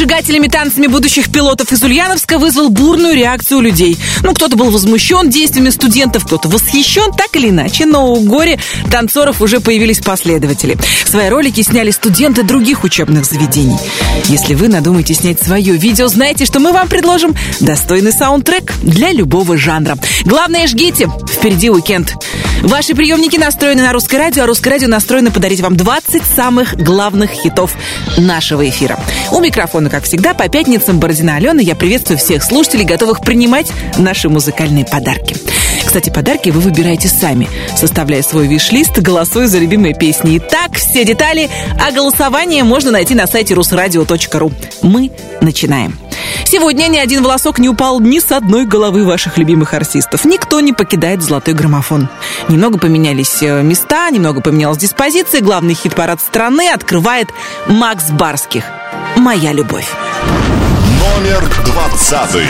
зажигательными танцами будущих пилотов из Ульяновска вызвал бурную реакцию людей. Ну, кто-то был возмущен действиями студентов, кто-то восхищен, так или иначе, но у горе танцоров уже появились последователи. Свои ролики сняли студенты других учебных заведений. Если вы надумаете снять свое видео, знайте, что мы вам предложим достойный саундтрек для любого жанра. Главное, жгите, впереди уикенд. Ваши приемники настроены на русское радио, а русское радио настроено подарить вам 20 самых главных хитов нашего эфира. У микрофона, как всегда, по пятницам Бородина Алена. Я приветствую всех слушателей, готовых принимать наши музыкальные подарки. Кстати, подарки вы выбираете сами, составляя свой виш-лист, голосуя за любимые песни. Итак, все детали о голосовании можно найти на сайте rusradio.ru. Мы начинаем. Сегодня ни один волосок не упал ни с одной головы ваших любимых артистов. Никто не покидает золотой граммофон. Немного поменялись э, места, немного поменялась диспозиция. Главный хит-парад страны открывает Макс Барских. «Моя любовь». Номер двадцатый.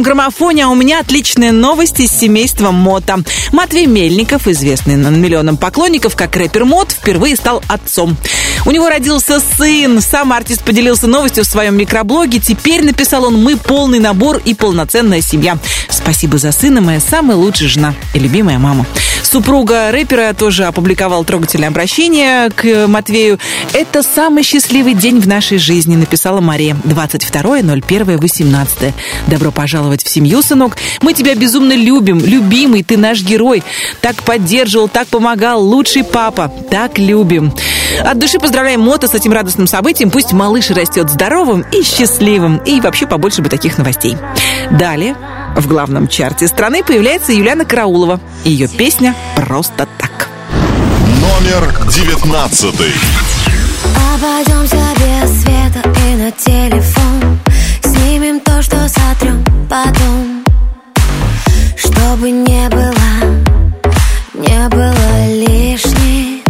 «Золотом граммофоне», а у меня отличные новости с семейством Мота. Матвей Мельников, известный на миллионам поклонников как рэпер Мот, впервые стал отцом. У него родился сын. Сам артист поделился новостью в своем микроблоге. Теперь, написал он, мы полный набор и полноценная семья. Спасибо за сына, моя самая лучшая жена и любимая мама. Супруга рэпера тоже опубликовала трогательное обращение к Матвею. «Это самый счастливый день в нашей жизни», написала Мария. 22.01.18. Добро пожаловать в семью, сынок. Мы тебя безумно любим. Любимый, ты наш герой. Так поддерживал, так помогал. Лучший папа. Так любим. От души поздравляем Мото с этим радостным событием. Пусть малыш растет здоровым и счастливым. И вообще побольше бы таких новостей. Далее в главном чарте страны появляется Юлиана Караулова. Ее песня «Просто так». Номер девятнадцатый. Обойдемся без света и на телефон Снимем то, что сотрем потом Чтобы не было, не было лишних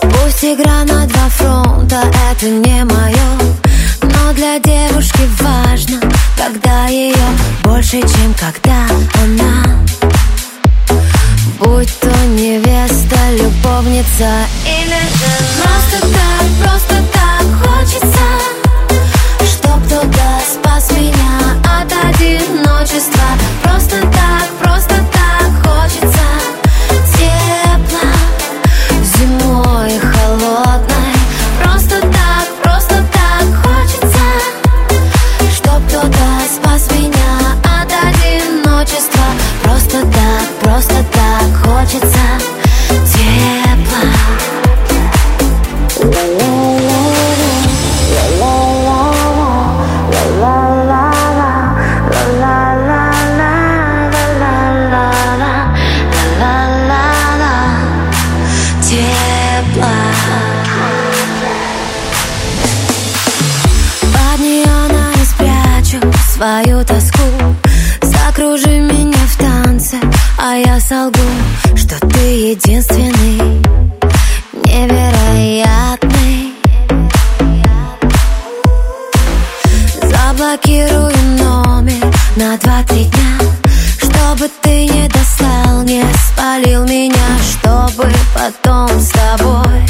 Пусть игра на два фронта, это не мое для девушки важно, когда ее больше, чем когда она. Будь то невеста, любовница или же Просто так, просто так хочется Чтоб кто-то спас меня от одиночества. Просто так на два-три дня Чтобы ты не достал, не спалил меня Чтобы потом с тобой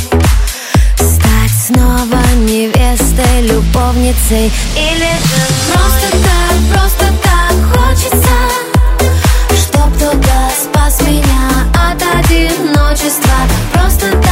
Стать снова невестой, любовницей Или же просто так, просто так хочется Чтоб кто-то спас меня от одиночества. Просто так,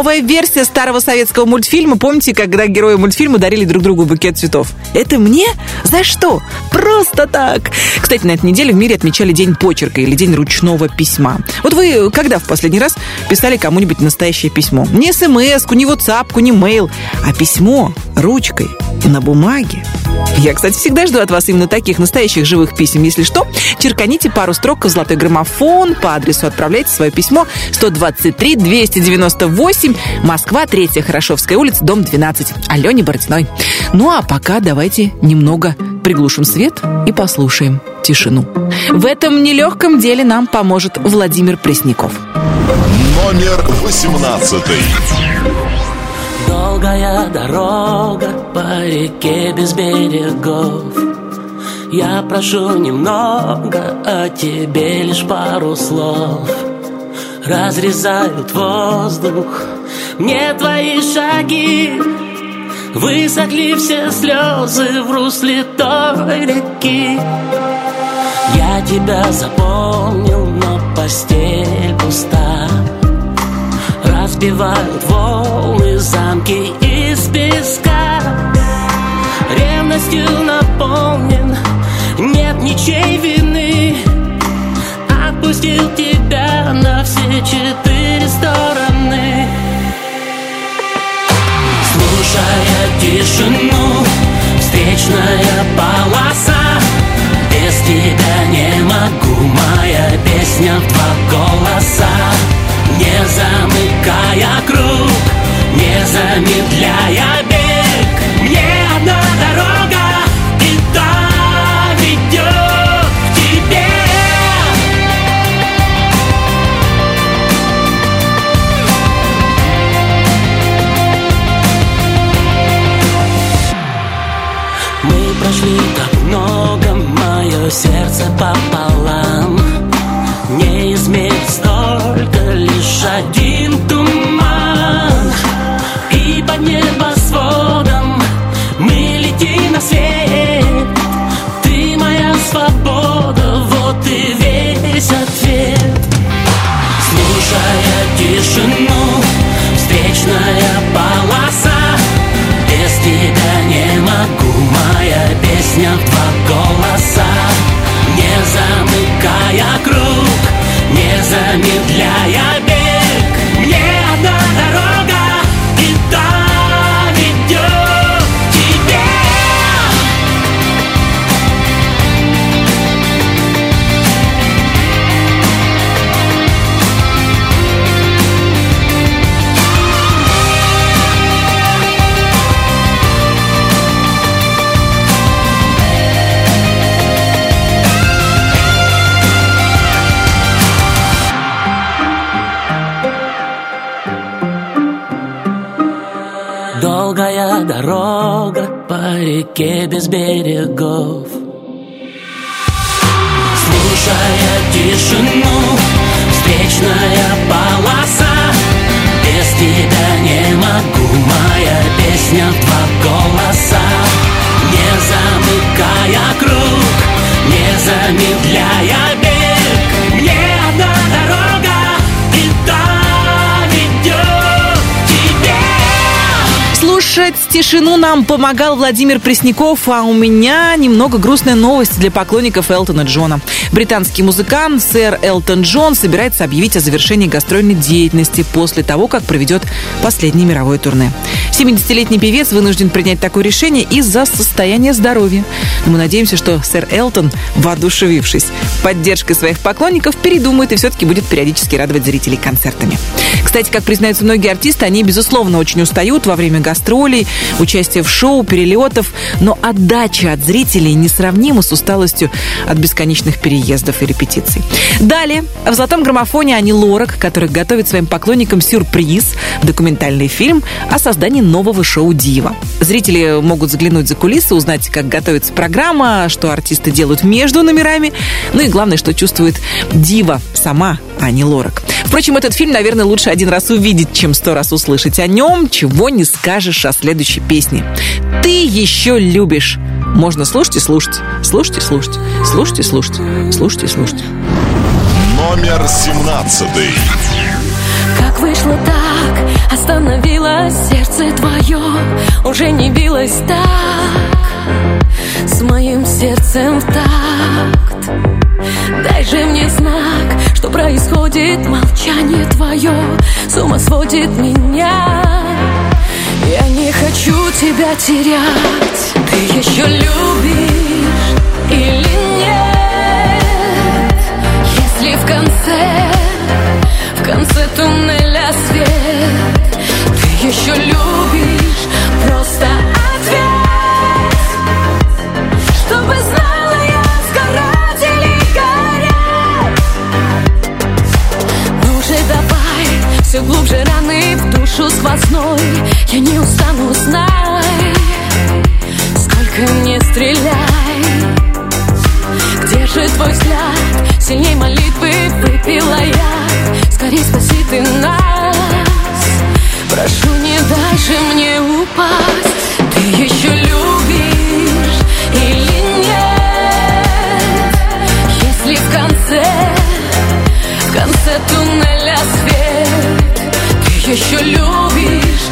новая версия старого советского мультфильма. Помните, когда герои мультфильма дарили друг другу букет цветов? Это мне? За что? Просто так. Кстати, на этой неделе в мире отмечали День почерка или День ручного письма. Вот вы когда в последний раз писали кому-нибудь настоящее письмо? Не смс не WhatsApp, не mail, а письмо ручкой на бумаге. Я, кстати, всегда жду от вас именно таких настоящих живых писем. Если что, черканите пару строк в золотой граммофон, по адресу отправляйте свое письмо 123 298 Москва, 3 Хорошевская улица, дом 12. Алене Бородиной. Ну а пока давайте немного приглушим свет и послушаем тишину. В этом нелегком деле нам поможет Владимир Пресняков. Номер восемнадцатый. Долгая дорога по реке без берегов Я прошу немного, а тебе лишь пару слов Разрезают воздух мне твои шаги Высохли все слезы в русле той реки. Я тебя запомнил, но постель пуста Разбивают волны замки из песка. Ревностью наполнен, нет ничей вины. Отпустил тебя все четыре стороны. Слушая тишину встречная полоса. Без тебя не могу, моя песня в два голоса. Не замыкая круг, не замедляя сердце пополам. Не измерить столько, лишь один туман. И под небосводом мы летим на свет. Ты моя свобода, вот и весь ответ. Слушая тишину, встречная полоса. Без тебя не могу, моя песня в два голоса. Не замыкая круг, не замедляя реке без берегов. Слушая тишину, встречная полоса. Без тебя не могу, моя песня в два голоса. Не замыкая круг, не замедляя тишину нам помогал Владимир Пресняков, а у меня немного грустная новость для поклонников Элтона Джона. Британский музыкант сэр Элтон Джон собирается объявить о завершении гастрольной деятельности после того, как проведет последнее мировое турне. 70-летний певец вынужден принять такое решение из-за состояния здоровья. Но мы надеемся, что сэр Элтон, воодушевившись поддержкой своих поклонников, передумает и все-таки будет периодически радовать зрителей концертами. Кстати, как признаются многие артисты, они, безусловно, очень устают во время гастролей, участия в шоу, перелетов, но отдача от зрителей несравнима с усталостью от бесконечных переездов и репетиций. Далее, в «Золотом граммофоне» Ани Лорак, который готовит своим поклонникам сюрприз – документальный фильм о создании нового шоу «Дива». Зрители могут заглянуть за кулисы, узнать, как готовится программа, что артисты делают между номерами, ну и главное, что чувствует Дива сама, а не Лорак. Впрочем, этот фильм, наверное, лучше один раз увидеть, чем сто раз услышать о нем, чего не скажешь о следующей песне. «Ты еще любишь». Можно слушать и слушать, слушать и слушать, слушать и слушать, слушать и слушать. Номер семнадцатый. Как вышло так, остановилось сердце твое Уже не билось так. С моим сердцем в такт. Дай же мне знак, что происходит Молчание твое с ума сводит меня Я не хочу тебя терять. Ты еще любишь или нет? Если в конце в конце туннеля свет Ты еще любишь просто все глубже раны в душу сквозной. Я не устану, знай Сколько не стреляй где же твой взгляд? Сильней молитвы выпила я. Скорей спаси ты нас. Прошу, не дай же мне упасть. Ты еще любишь или нет? Если в конце, в конце туннеля еще любишь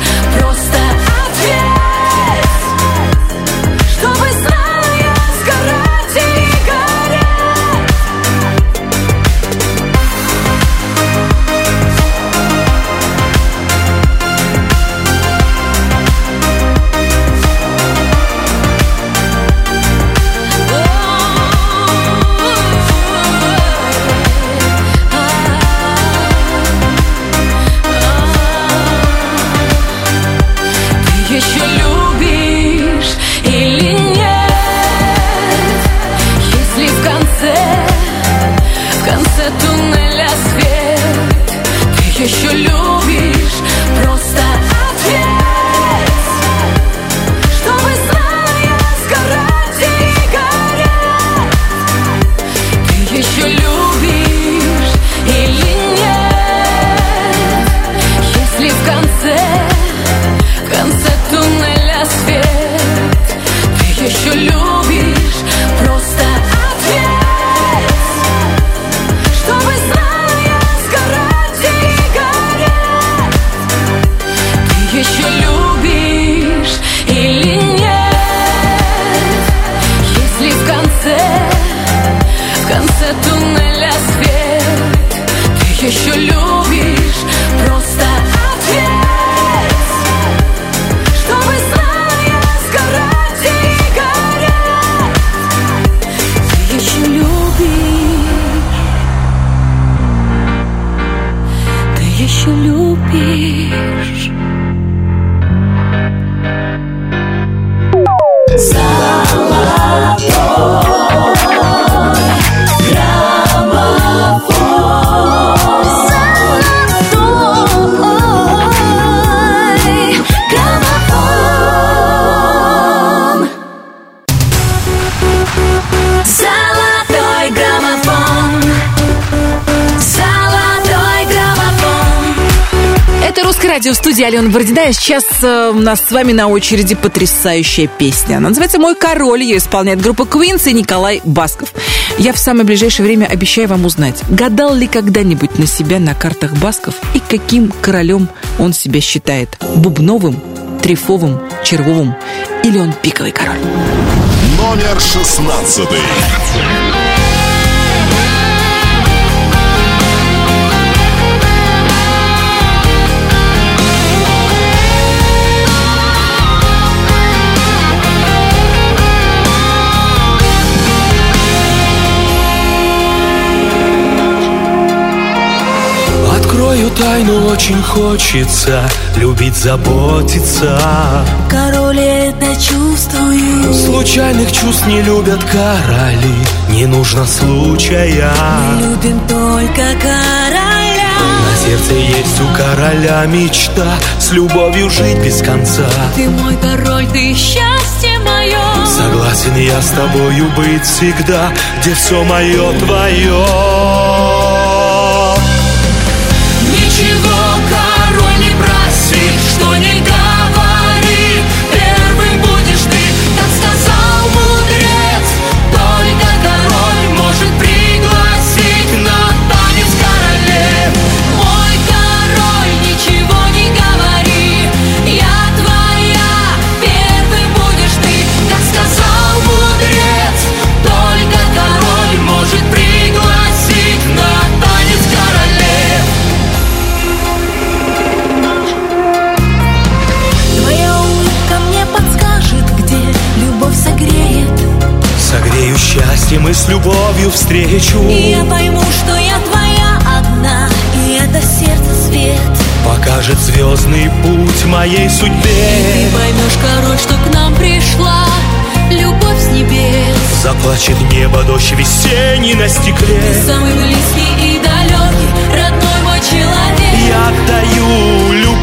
Бородина. И Сейчас э, у нас с вами на очереди потрясающая песня. Она называется «Мой король». Ее исполняет группа Queens и Николай Басков. Я в самое ближайшее время обещаю вам узнать, гадал ли когда-нибудь на себя на картах Басков и каким королем он себя считает. Бубновым, трефовым, червовым или он пиковый король? Номер шестнадцатый. Тайну, очень хочется Любить, заботиться. Король это чувствую. Случайных чувств не любят короли Не нужно случая. Любим только короля. На сердце есть у короля мечта С любовью жить без конца. Ты мой король, ты счастье мое Согласен я с тобою быть всегда Где все мое твое любовью встречу И я пойму, что я твоя одна И это сердце свет. Покажет звездный путь моей Ты судьбе поймешь, король, что к нам пришла Любовь с небес. Заплачет небо дождь весенний на стекле. Самый близкий и далекий Родной мой человек. Я отдаю любовь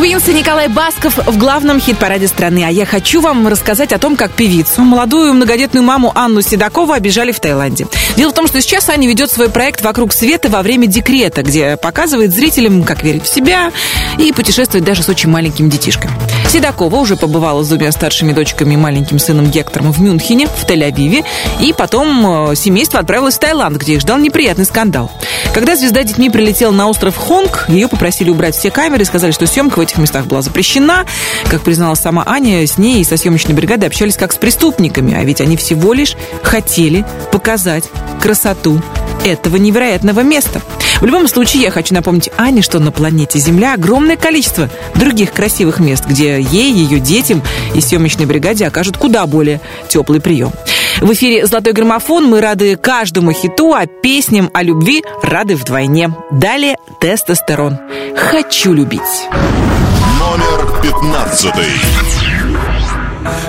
Квинс и Николай Басков в главном хит-параде страны. А я хочу вам рассказать о том, как певицу, молодую многодетную маму Анну Седокову обижали в Таиланде. Дело в том, что сейчас Аня ведет свой проект «Вокруг света» во время декрета, где показывает зрителям, как верить в себя и путешествовать даже с очень маленькими детишками. Седокова уже побывала с двумя старшими дочками и маленьким сыном Гектором в Мюнхене, в Тель-Авиве, и потом э, семейство отправилось в Таиланд, где их ждал неприятный скандал. Когда звезда детьми прилетела на остров Хонг, ее попросили убрать все камеры и сказали, что съемка в этих местах была запрещена. Как призналась сама Аня, с ней и со съемочной бригадой общались как с преступниками, а ведь они всего лишь хотели показать красоту этого невероятного места. В любом случае, я хочу напомнить Ане, что на планете Земля огромное количество других красивых мест, где ей, ее детям и съемочной бригаде окажут куда более теплый прием. В эфире «Золотой граммофон». Мы рады каждому хиту, а песням о любви рады вдвойне. Далее «Тестостерон». «Хочу любить». Номер пятнадцатый.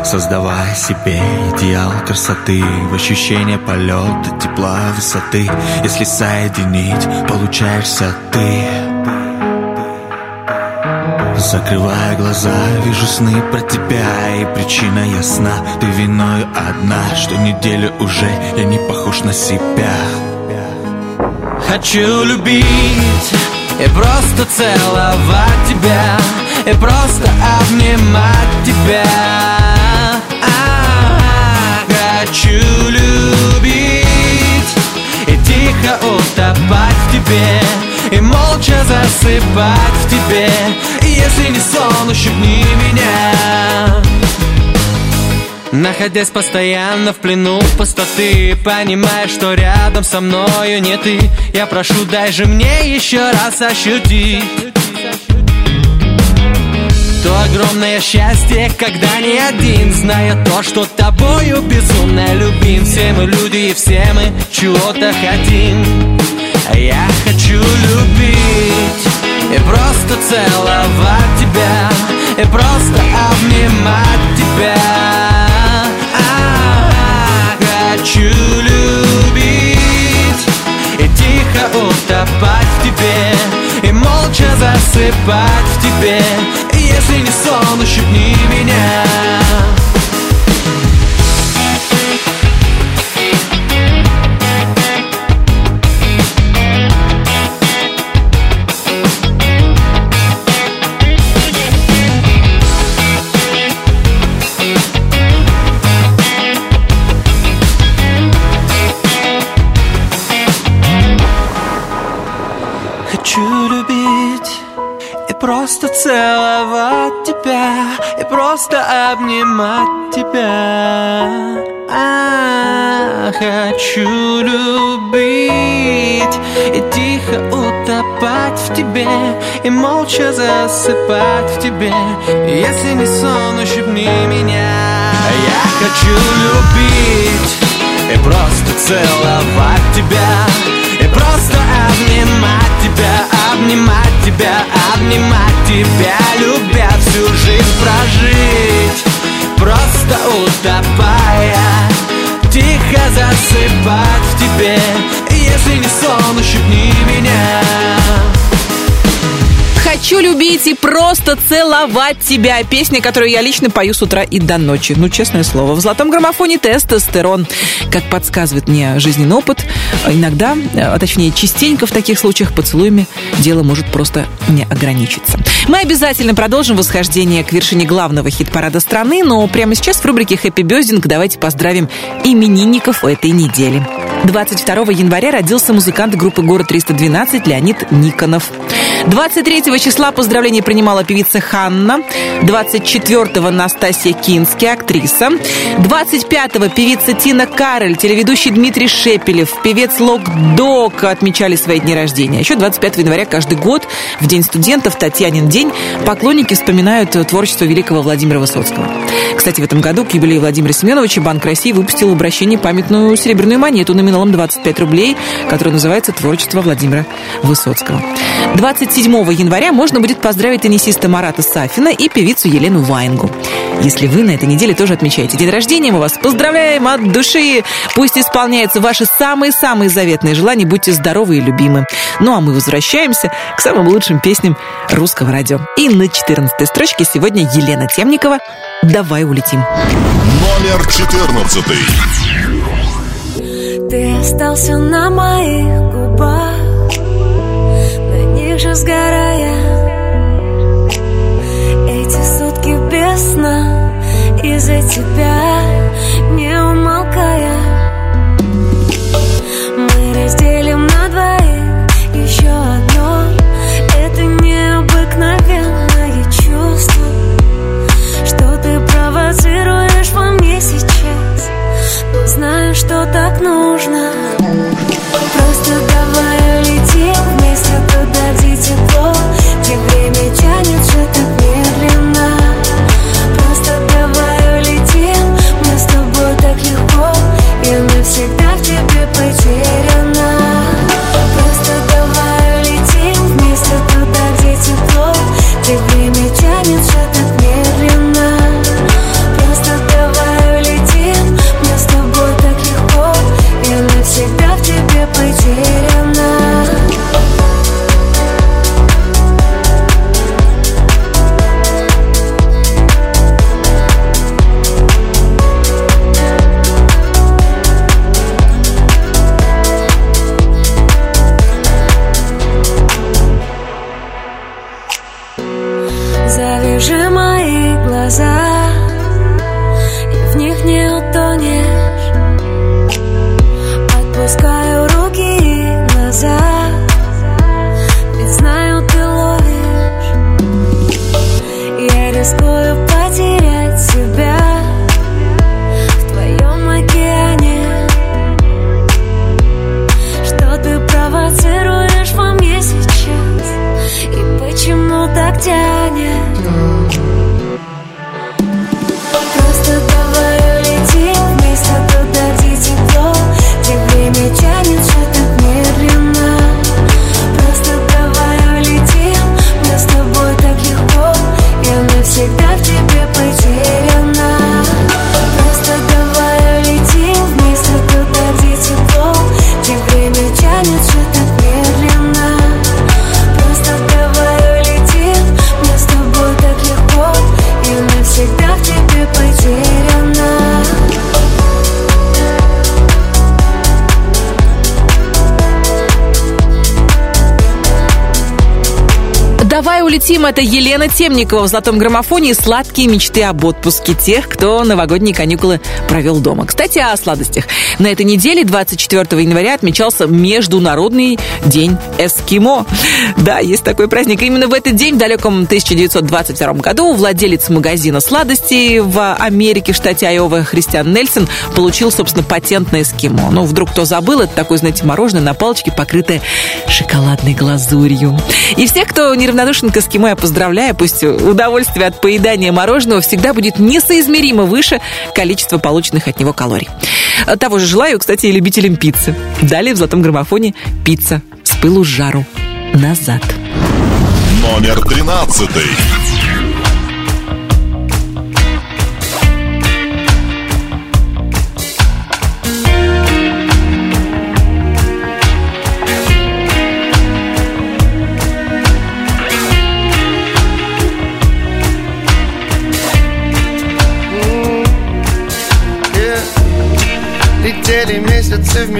Создавая себе идеал красоты В ощущение полета, тепла, высоты. Если соединить, получаешься ты. Закрывая глаза, вижу сны про тебя И причина ясна, ты виною одна Что неделю уже я не похож на себя. Хочу любить и просто целовать тебя И просто обнимать тебя. А, Хочу любить И тихо утопать в тебе засыпать в тебе Если не сон, ущипни меня. Находясь постоянно в плену пустоты Понимая, что рядом со мною не ты Я прошу, дай же мне еще раз ощутить то огромное счастье, когда не один Зная то, что тобою безумно любим. Все мы люди и все мы чего-то хотим. Я хочу любить и просто целовать тебя И просто обнимать тебя. А, Хочу любить и тихо утопать в тебе И молча засыпать в тебе если не сон, ущипни меня тебе И молча засыпать в тебе Если не сон, ущипни меня. Я хочу любить и просто целовать тебя И просто обнимать тебя, обнимать тебя, обнимать тебя Любя всю жизнь прожить. Просто утопая Тихо засыпать в тебе Если не сон, ущипни меня Хочу любить и просто целовать тебя. Песня, которую я лично пою с утра и до ночи. Ну, честное слово. В золотом граммофоне тестостерон. Как подсказывает мне жизненный опыт, иногда, а точнее, частенько в таких случаях поцелуями дело может просто не ограничиться. Мы обязательно продолжим восхождение к вершине главного хит-парада страны, но прямо сейчас в рубрике «Хэппи Бездинг» давайте поздравим именинников этой недели. 22 января родился музыкант группы «Город-312» Леонид Никонов. 23 числа поздравления принимала певица Ханна. 24-го Настасья Кински, актриса. 25-го певица Тина Кароль, телеведущий Дмитрий Шепелев, певец Лок Док отмечали свои дни рождения. Еще 25 января каждый год, в День студентов, Татьянин день, поклонники вспоминают творчество великого Владимира Высоцкого. Кстати, в этом году к юбилею Владимира Семеновича Банк России выпустил в обращении памятную серебряную монету номиналом 25 рублей, которая называется «Творчество Владимира Высоцкого». 27 января можно будет поздравить теннисиста Марата Сафина и певицу Елену Ваенгу. Если вы на этой неделе тоже отмечаете день рождения, мы вас поздравляем от души. Пусть исполняются ваши самые-самые заветные желания. Будьте здоровы и любимы. Ну а мы возвращаемся к самым лучшим песням русского радио. И на 14 строчке сегодня Елена Темникова «Давай улетим». Номер 14. Ты остался на моих губах же сгорая. Эти сутки без сна Из-за тебя улетим» — это Елена Темникова в «Золотом граммофоне» и сладкие мечты об отпуске тех, кто новогодние каникулы провел дома. Кстати, о сладостях. На этой неделе, 24 января, отмечался Международный день эскимо. Да, есть такой праздник. Именно в этот день, в далеком 1922 году, владелец магазина сладостей в Америке, в штате Айова, Христиан Нельсон, получил, собственно, патент на эскимо. Ну, вдруг кто забыл, это такое, знаете, мороженое на палочке, покрытое шоколадной глазурью. И всех, кто неравнодушен к эскимо, я поздравляю. Пусть удовольствие от поедания мороженого всегда будет несоизмеримо выше количества полученных от него калорий. Того же желаю, кстати, и любителям пиццы. Далее в золотом граммофоне пицца с пылу с жару. Назад. Номер тринадцатый.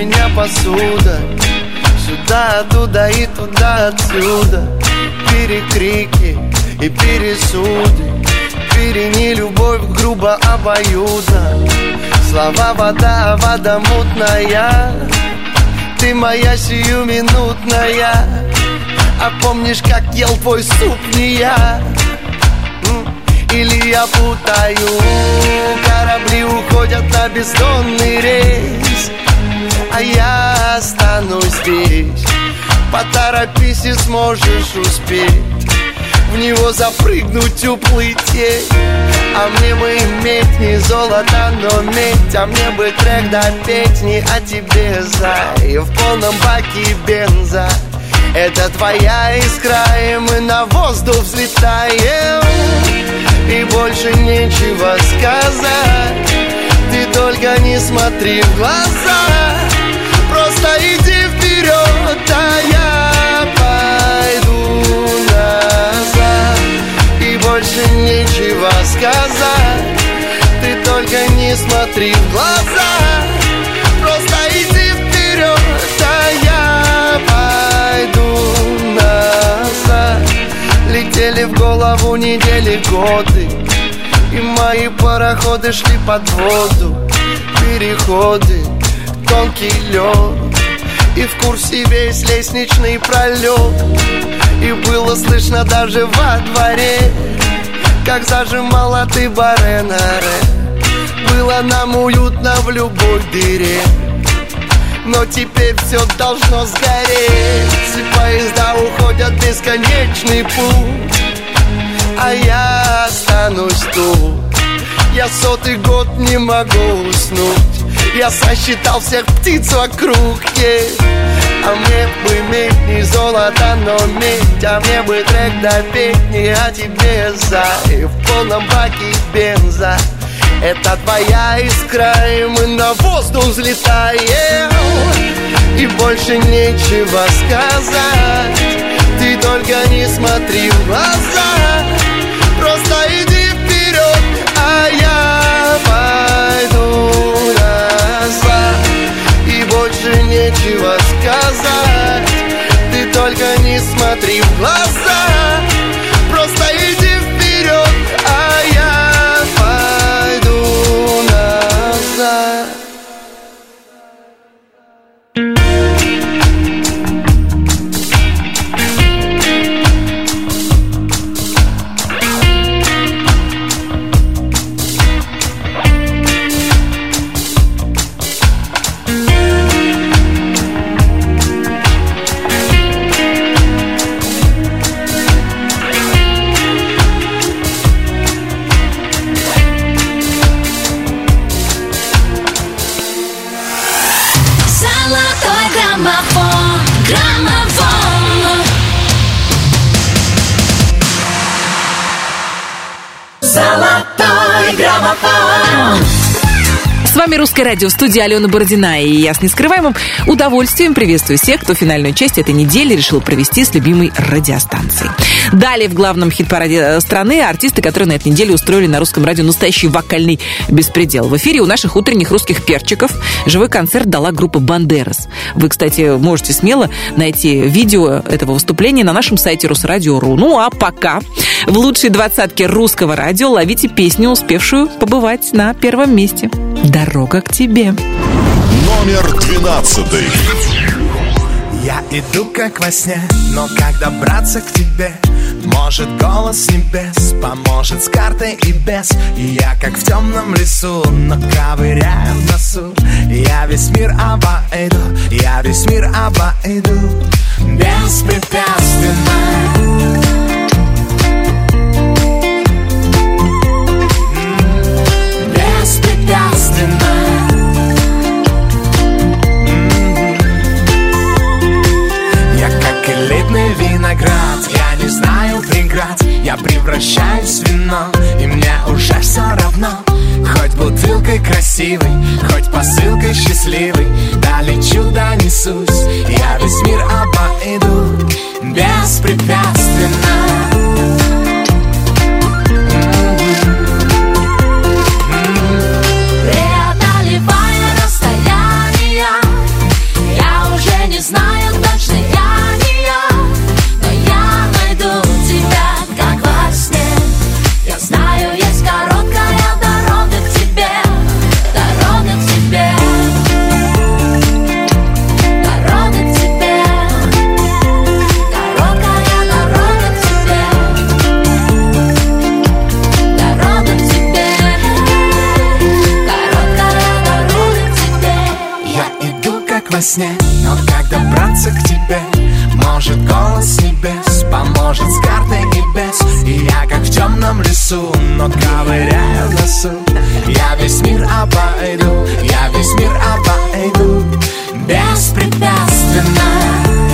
Меня посуда. Сюда, туда и туда, отсюда. Перекрики и пересуды. Перени любовь грубо обоюдно. Слова вода, вода мутная. Ты моя сиюминутная. А помнишь, как ел твой суп не я? Или я путаю? Корабли уходят на бездонный рейс А я останусь здесь. Поторопись и сможешь успеть В него запрыгнуть, уплыть А мне бы иметь не золото, но медь А мне бы трек допеть не о тебе, зай В полном баке бенза. Это твоя искра, и мы на воздух взлетаем. И больше нечего сказать. Ты только не смотри в глаза больше нечего сказать. Ты только не смотри в глаза. Просто иди вперед, а я пойду назад. Летели в голову недели, годы. И мои пароходы шли под воду. Переходы, тонкий лед. И в курсе весь лестничный пролет И было слышно даже во дворе. Как зажимала ты баренаре Было нам уютно в любой дыре но теперь все должно сгореть. Поезда уходят в бесконечный путь. А я останусь тут. Я сотый год не могу уснуть. Я сосчитал всех птиц вокруг yeah. А мне бы иметь не золото, но медь. А мне бы трек допеть не о тебе, зай В полном баке бенза. Это твоя искра, и мы на воздух взлетаем. И больше нечего сказать. Ты только не смотри в глаза сказать. Ты только не смотри в глаза вами «Русское радио» в студии Алена Бородина. И я с нескрываемым удовольствием приветствую всех, кто финальную часть этой недели решил провести с любимой радиостанцией. Далее в главном хит-параде страны артисты, которые на этой неделе устроили на русском радио настоящий вокальный беспредел. В эфире у наших утренних русских перчиков живой концерт дала группа «Бандерас». Вы, кстати, можете смело найти видео этого выступления на нашем сайте Русрадио.ру. Ну а пока в лучшей двадцатке русского радио ловите песню, успевшую побывать на первом месте. «Дорога к тебе». Номер двенадцатый. Я иду как во сне, но как добраться к тебе? Может голос небес поможет с картой и без И я как в темном лесу, но ковыряю в носу Я весь мир обойду, я весь мир обойду Беспрепятственно виноград. Я не знаю преград Я превращаюсь в вино И мне уже все равно. Хоть бутылкой красивой Хоть посылкой счастливой Да лечу, да несусь. Я весь мир обойду Беспрепятственно. Преодолевая во но как добраться к тебе? Может голос небес поможет с картой и без. И я как в темном лесу, но ковыряю в носу. Я весь мир обойду, я весь мир обойду. Беспрепятственно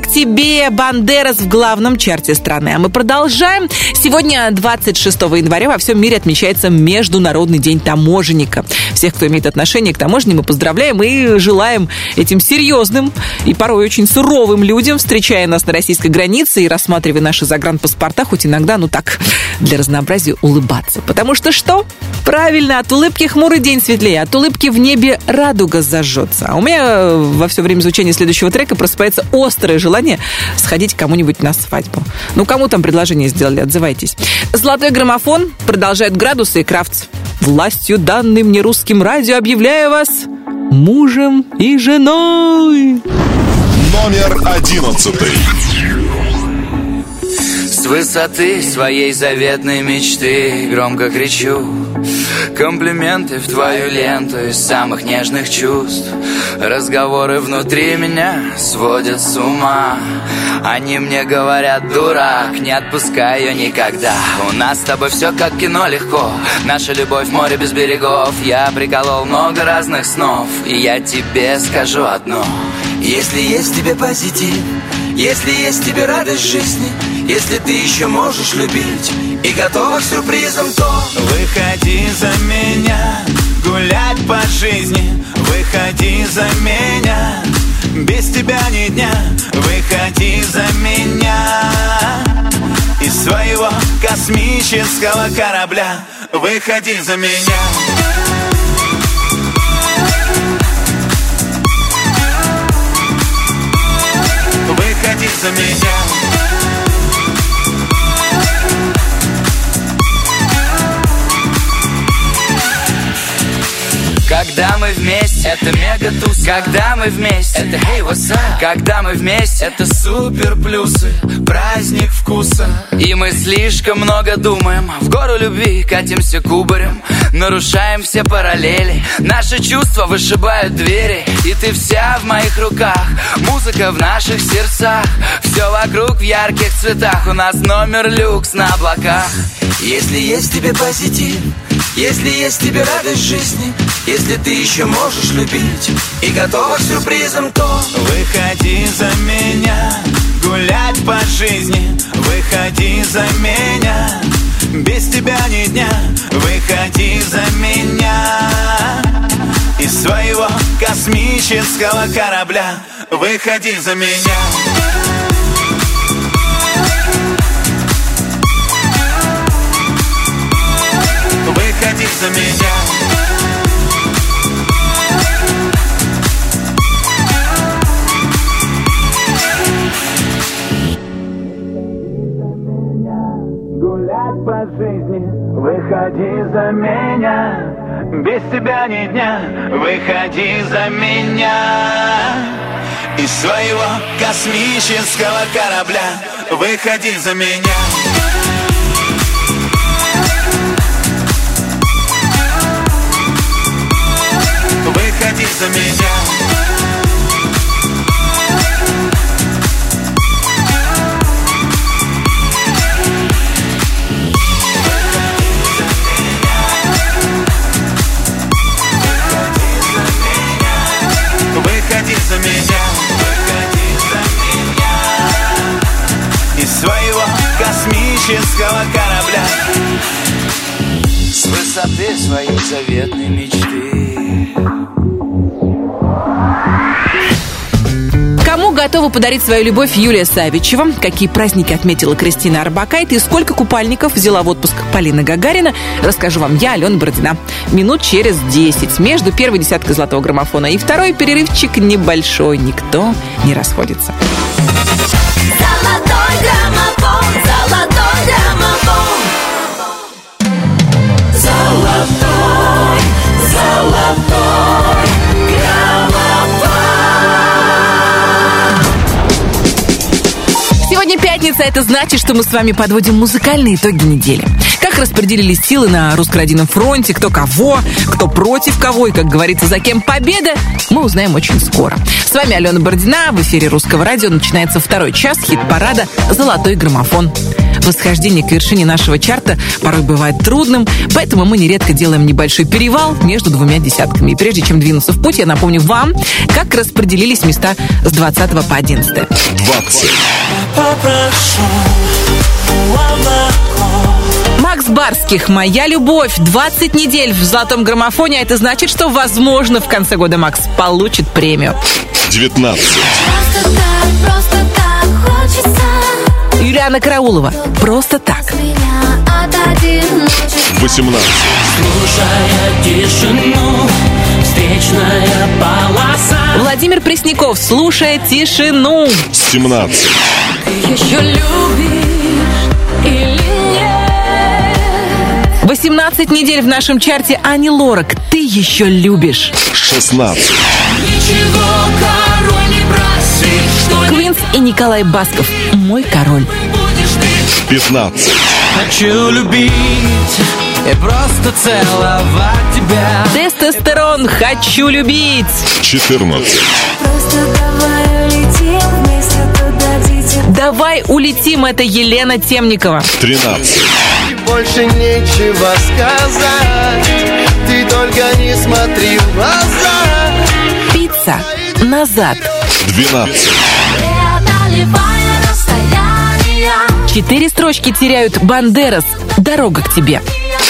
К тебе, Бандерас в главном чарте страны. А мы продолжаем. Сегодня, 26 января, во всем мире отмечается Международный день таможенника. Всех, кто имеет отношение к таможне, мы поздравляем и желаем этим серьезным и порой очень суровым людям, встречая нас на российской границе и рассматривая наши загранпаспорта, хоть иногда, ну так, для разнообразия улыбаться. Потому что что? Правильно, от улыбки хмурый день светлее, от улыбки в небе радуга зажжется. А у меня во все время звучания следующего трека просыпается острое желание сходить к кому-нибудь на свадьбу. Ну, кому там предложение сделали, отзывайтесь. Золотой граммофон продолжает градусы и крафтс. Властью данной мне русским радио объявляю вас мужем и женой. Номер одиннадцатый. С высоты своей заветной мечты Громко кричу. Комплименты в твою ленту Из самых нежных чувств. Разговоры внутри меня Сводят с ума. Они мне говорят, дурак Не отпускай ее никогда. У нас с тобой все как кино легко. Наша любовь море без берегов. Я приколол много разных снов. И я тебе скажу одно. Если есть тебе позитив если есть тебе радость жизни, если ты еще можешь любить и готова к сюрпризам, то Выходи за меня, гулять по жизни. Выходи за меня, без тебя ни дня. Выходи за меня из своего космического корабля. Выходи за меня. Выходи за меня Когда мы вместе это мега туз. Когда мы вместе, это hey, what's up? Когда мы вместе, это супер плюсы, праздник вкуса. И мы слишком много думаем, в гору любви катимся кубарем, нарушаем все параллели. Наши чувства вышибают двери, и ты вся в моих руках. Музыка в наших сердцах, все вокруг в ярких цветах. У нас номер люкс на облаках. Если есть тебе позитив, если есть тебе радость жизни, если ты еще можешь любить и готова к сюрпризам, то Выходи за меня, гулять по жизни. Выходи за меня, без тебя ни дня. Выходи за меня из своего космического корабля. Выходи за меня за меня. Гулять по жизни, выходи за меня. Без тебя ни дня, выходи за меня. Из своего космического корабля Выходи за меня Выходи за меня. Выходи за меня, выходи за меня. Из своего космического корабля. С высоты своей заветной мечты. Готова подарить свою любовь Юлия Савичева? Какие праздники отметила Кристина Арбакайте? И сколько купальников взяла в отпуск Полина Гагарина? Расскажу вам я, Алена Бородина. Минут через 10. Между первой десяткой золотого граммофона и второй перерывчик небольшой. Никто не расходится. Золотой граммофон, золотой граммофон. Золотой, золотой Пятница, это значит, что мы с вами подводим музыкальные итоги недели. Как распределились силы на русско-родином фронте, кто кого, кто против кого и, как говорится, за кем победа, мы узнаем очень скоро. С вами Алена Бородина, в эфире Русского радио начинается второй час хит-парада «Золотой граммофон». Восхождение к вершине нашего чарта порой бывает трудным, поэтому мы нередко делаем небольшой перевал между двумя десятками. И прежде чем двинуться в путь, я напомню вам, как распределились места с 20 по 11. 20. Попрошу молоко Макс Барских «Моя любовь» 20 недель в золотом граммофоне, а это значит, что, возможно, в конце года Макс получит премию. 19. Просто так, просто так хочется Юлиана Караулова «Просто так». меня от одиночества 18. Слушая тишину, встречная полоса Владимир Пресняков «Слушая тишину». 17. Еще любишь или нет? 18 недель в нашем чарте Ани Лорак «Ты еще любишь». 16. Ничего, король, не проси, что не Квинс и Николай Басков «Мой король». ты 15. Хочу любить и просто целовать тебя Тестостерон «Хочу любить». 14. Просто давай улетим вместе туда, где Давай улетим, это Елена Темникова. 13. И больше нечего сказать Ты только не смотри в глаза Пицца назад. 12. Четыре строчки теряют Бандерас «Дорога к тебе».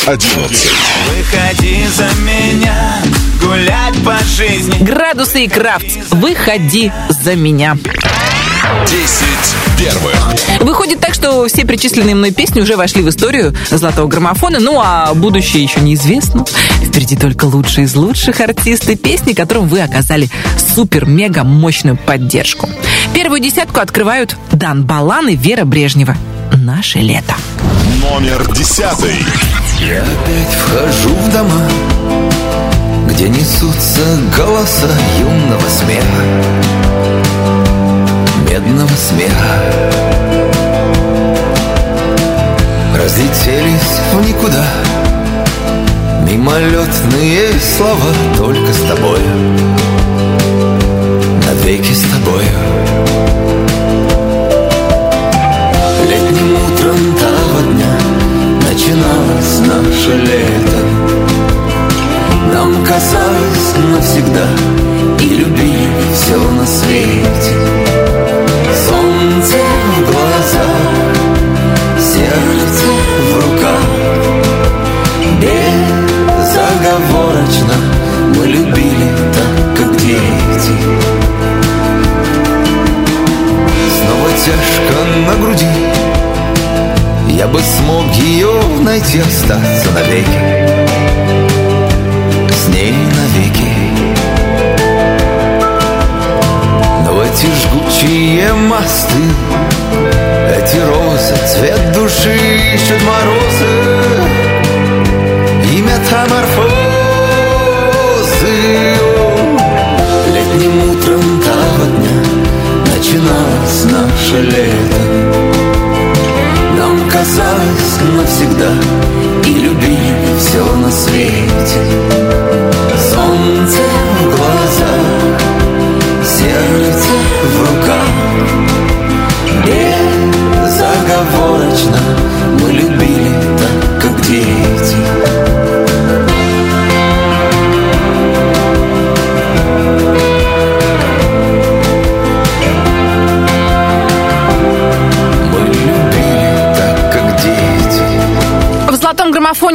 11. Выходи за меня, гулять по жизни Градусы и Крафт «Выходи за меня». 10 первых. Выходит так, что все перечисленные мной песни уже вошли в историю золотого граммофона, ну а будущее еще неизвестно. Впереди только лучшие из лучших артисты, песни, которым вы оказали супер-мега мощную поддержку. Первую десятку открывают Дан Балан и Вера Брежнева. Наше лето. Номер 10. Я опять вхожу в дома, Где несутся голоса юного смеха Медного смеха. Разлетелись в никуда. Мимолетные слова только с тобой. Навеки с тобою найти, остаться навеки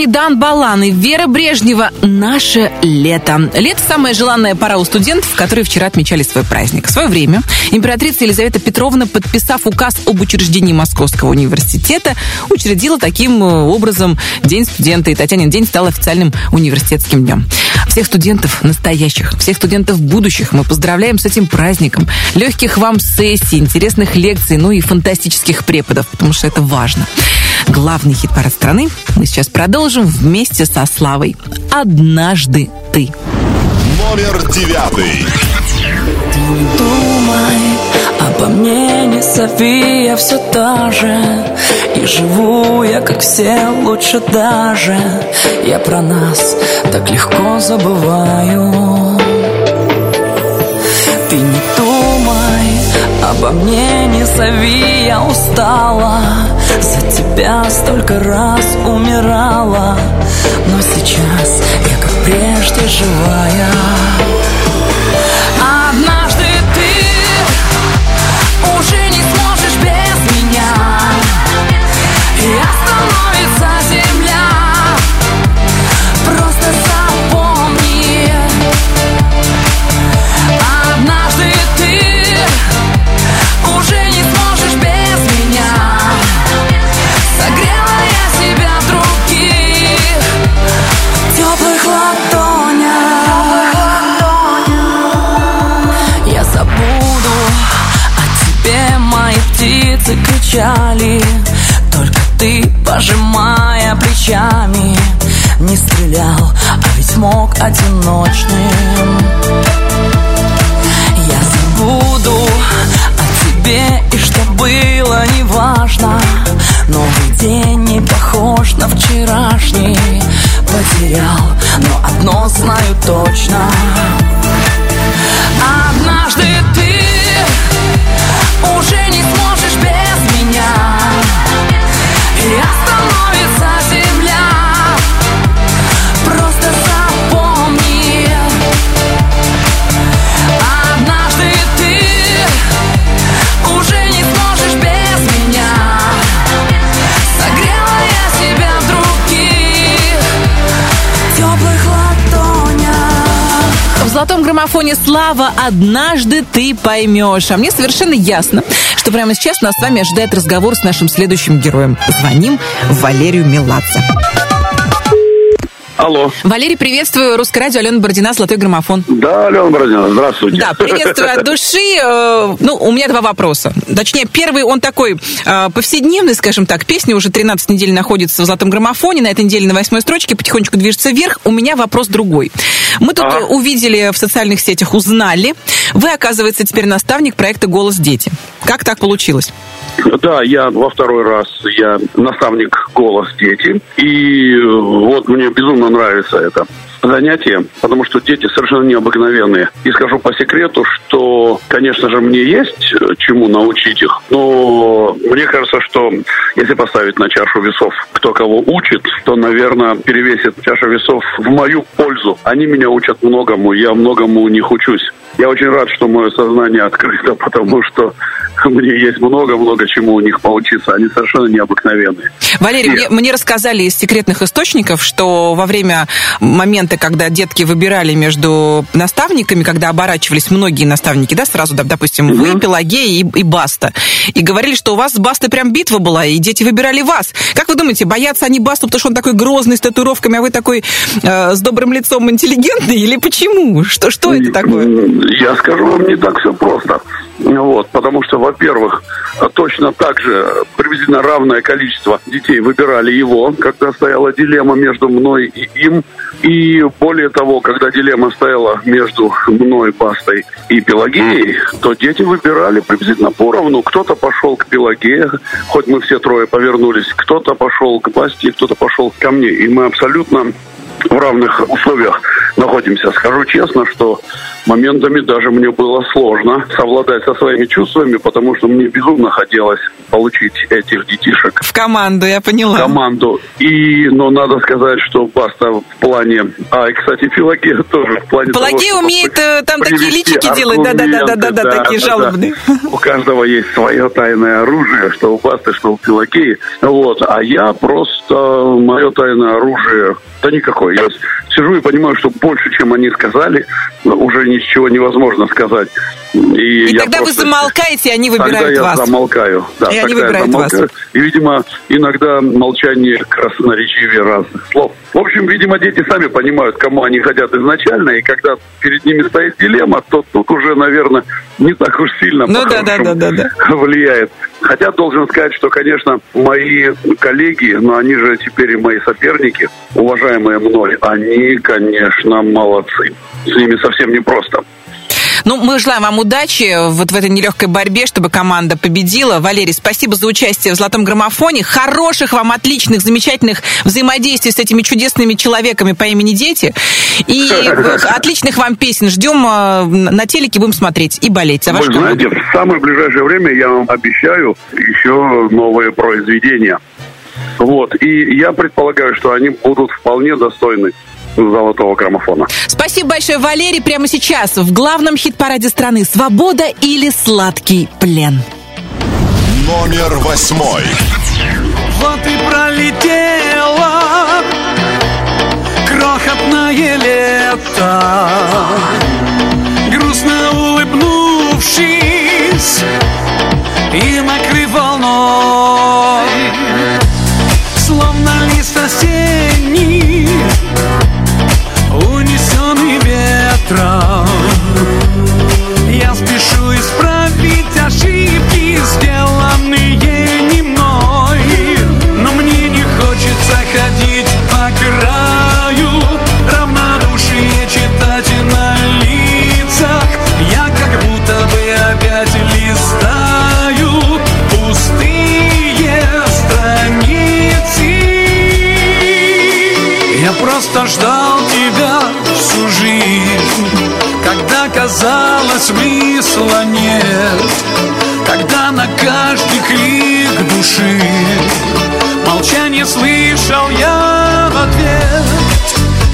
граммофоне Дан Балан и Вера Брежнева «Наше лето». Лето – самая желанная пора у студентов, которые вчера отмечали свой праздник. В свое время императрица Елизавета Петровна, подписав указ об учреждении Московского университета, учредила таким э, образом День студента, и Татьянин день стал официальным университетским днем. Всех студентов настоящих, всех студентов будущих мы поздравляем с этим праздником. Легких вам сессий, интересных лекций, ну и фантастических преподов, потому что это важно. Главный хит-парад страны мы сейчас продолжим вместе со Славой. «Однажды ты». Номер девятый. Думай обо мне, не зови, я все та же И живу я, как все, лучше даже Я про нас так легко забываю Ты не думай обо мне, не зови, устала. За тебя столько раз умирала. Но сейчас я, как прежде, живая. Однажды ты уже кричали Только ты, пожимая плечами Не стрелял, а ведь мог одиночным. Я забуду о тебе и что было неважно Новый день не похож на вчерашний. Потерял, но одно знаю точно граммофоне Слава «Однажды ты поймешь». А мне совершенно ясно, что прямо сейчас нас с вами ожидает разговор с нашим следующим героем. Звоним Валерию Меладзе. Алло. Валерий, приветствую. Русское радио, Алена Бородина, «Золотой граммофон». Да, Алена Бородина, здравствуйте. Да, приветствую от души. Э, Ну, у меня два вопроса. Точнее, первый, он такой э, повседневный, скажем так. Песня уже 13 недель находится в «Золотом граммофоне», на этой неделе на восьмой строчке, потихонечку движется вверх. У меня вопрос другой. Мы тут Ага. увидели в социальных сетях, узнали. Вы, оказывается, теперь наставник проекта «Голос дети». Как так получилось? Да, я во второй раз, я наставник «Голос дети». И э, вот мне безумно нравится это занятие, потому что дети совершенно необыкновенные. И скажу по секрету, что, конечно же, мне есть э, чему научить их, но мне кажется, что если поставить на чашу весов, кто кого учит, то, наверное, перевесит чаша весов в мою пользу. Они меня учат многому, я многому у них учусь. Я очень рад, что мое сознание открыто, потому что мне есть много-много чему у них поучиться. Они совершенно необыкновенные. Валерий, Нет. мне, мне рассказали из секретных источников, что во время момента, когда детки выбирали между наставниками, когда оборачивались многие наставники, да, сразу, допустим, вы, Пелагея и, и Баста, и говорили, что у вас с Бастой прям битва была, и дети выбирали вас. Как вы думаете, боятся они Басту, потому что он такой грозный, с татуировками, а вы такой э, с добрым лицом интеллигентный, или почему? Что, что это такое? Я скажу вам, не так все просто. Вот, потому что, во-первых, точно так же приблизительно равное количество детей выбирали его, когда стояла дилемма между мной и им. И более того, когда дилемма стояла между мной, Бастой и Пелагеей, то дети выбирали приблизительно поровну. Кто-то пошел к Пелагее, хоть мы все трое повернулись, кто-то пошел к Басте, кто-то пошел ко мне. И мы абсолютно в равных условиях находимся. Скажу честно, что моментами даже мне было сложно совладать со своими чувствами, потому что мне безумно хотелось получить этих детишек В команду, я поняла. в команду. И, но надо сказать, что Баста в плане... А, и, кстати, Филагея тоже в плане Пелагея умеет э, там такие личики делать, да-да-да-да-да, такие да, жалобные. У каждого есть свое тайное оружие, что у Басты, что у Пелагеи. Вот. А я просто... Мое тайное оружие... Да никакое. Я сижу и понимаю, что больше, чем они сказали, уже ничего невозможно сказать. И, И я тогда вы просто- замолкаете, и они Тогда выбирают я вас. замолкаю. Да, И они тогда я выбирают вас. замолкаю. И, видимо, иногда молчание красноречивее разных слов. В общем, видимо, дети сами понимают, кому они хотят изначально, и когда перед ними стоит дилемма, то тут уже, наверное, не так уж сильно Ну да, по-хорошему да, да, да, влияет. Хотя должен сказать, что, конечно, мои коллеги, но они же теперь и мои соперники, уважаемые мной, они, конечно, молодцы. С ними совсем непросто. Ну, мы желаем вам удачи вот в этой нелегкой борьбе, чтобы команда победила. Валерий, спасибо за участие в «Золотом граммофоне». Хороших вам, отличных, замечательных взаимодействий с этими чудесными человеками по имени Дети. И отличных вам песен. Ждем э, на телеке, будем смотреть и болеть за ваш Вы знаете, в самое ближайшее время я вам обещаю еще новые произведения. Вот. И я предполагаю, что они будут вполне достойны золотого граммофона. Спасибо большое, Валерий. Прямо сейчас в главном хит-параде страны «Свобода или сладкий плен». Номер восьмой. Вот и пролетело крохотное лето, грустно улыбнувшись и накрыв волной, словно лист осенний, vertrouwen. Смысла нет Когда на каждый крик души Молчание слышал я в ответ.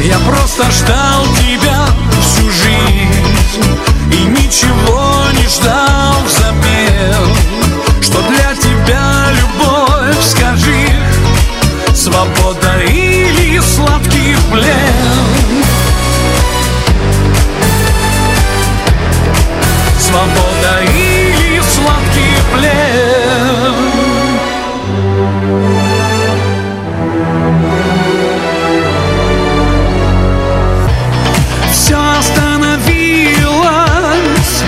Я просто ждал тебя всю жизнь И ничего не ждал взамен Что для свобода или сладкий плен. Все остановилось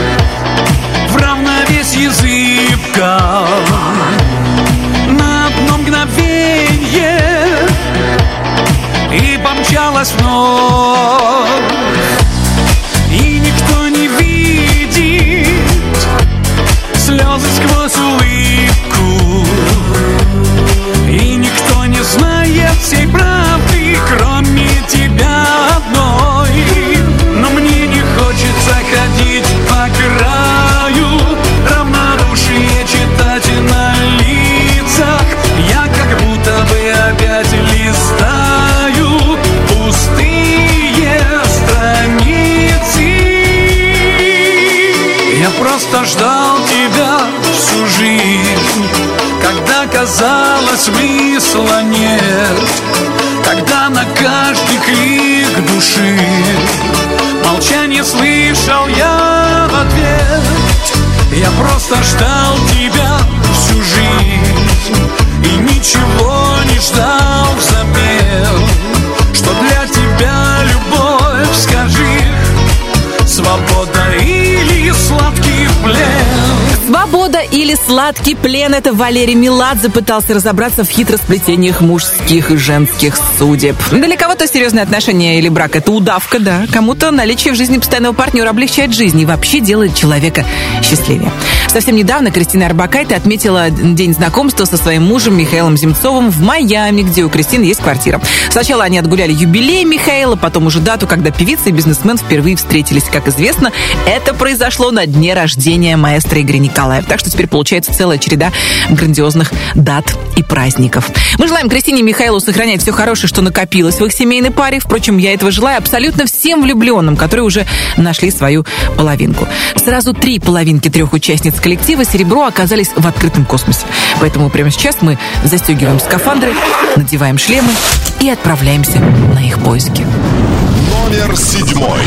в равновесии зыбка. На одно мгновение и помчалась вновь. Слезы сквозь улыбку. И никто не знает всей правды, кроме тебя одной. Но мне не хочется ходить по краю И ничего или сладкий плен – это Валерий Меладзе пытался разобраться в хитросплетениях мужских и женских судеб. Для кого-то серьезные отношения или брак – это удавка, да. Кому-то наличие в жизни постоянного партнера облегчает жизнь и вообще делает человека счастливее. Совсем недавно Кристина Арбакайте отметила день знакомства со своим мужем Михаилом Земцовым в Майами, где у Кристины есть квартира. Сначала они отгуляли юбилей Михаила, потом уже дату, когда певица и бизнесмен впервые встретились. Как известно, это произошло на дне рождения маэстро Игоря Николаев. Так что теперь получается целая череда грандиозных дат и праздников. Мы желаем Кристине и Михаилу сохранять все хорошее, что накопилось в их семейной паре. Впрочем, я этого желаю абсолютно всем влюбленным, которые уже нашли свою половинку. Сразу три половинки трех участниц коллектива «Серебро» оказались в открытом космосе. Поэтому прямо сейчас мы застегиваем скафандры, надеваем шлемы и отправляемся на их поиски. Номер седьмой.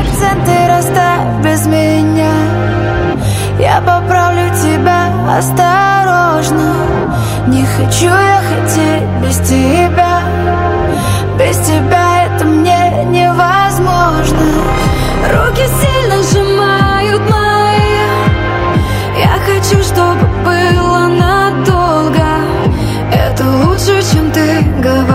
Акценты расставь без меня Я поправлю тебя осторожно. Не хочу я хотеть без тебя. Без тебя это мне невозможно. Руки сильно сжимают мои. Я хочу, чтобы было надолго. Это лучше, чем ты говорил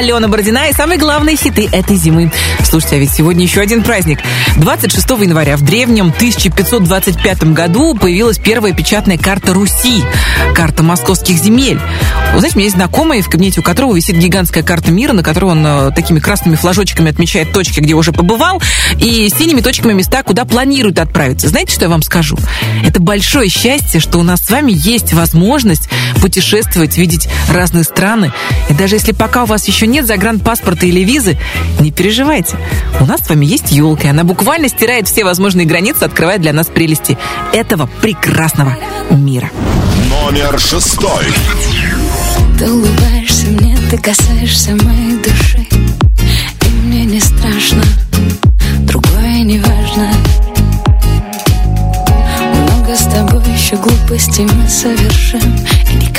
Алена Бородина и самые главные хиты этой зимы. Слушайте, а ведь сегодня еще один праздник. 26 января в древнем 1525 году появилась первая печатная карта Руси. Карта московских земель. Вы знаете, у меня есть знакомый, в кабинете у которого висит гигантская карта мира, на которой он э, такими красными флажочками отмечает точки, где уже побывал, и синими точками места, куда планирует отправиться. Знаете, что я вам скажу? Это большое счастье, что у нас с вами есть возможность путешествовать, видеть разные страны. И даже если пока у вас еще нет загранпаспорта или визы, не переживайте. У нас с вами есть елка, и она буквально стирает все возможные границы, открывая для нас прелести этого прекрасного мира. Номер шестой. Ты улыбаешься мне, ты касаешься моей души И мне не страшно, другое не важно Много с тобой еще глупостей мы совершим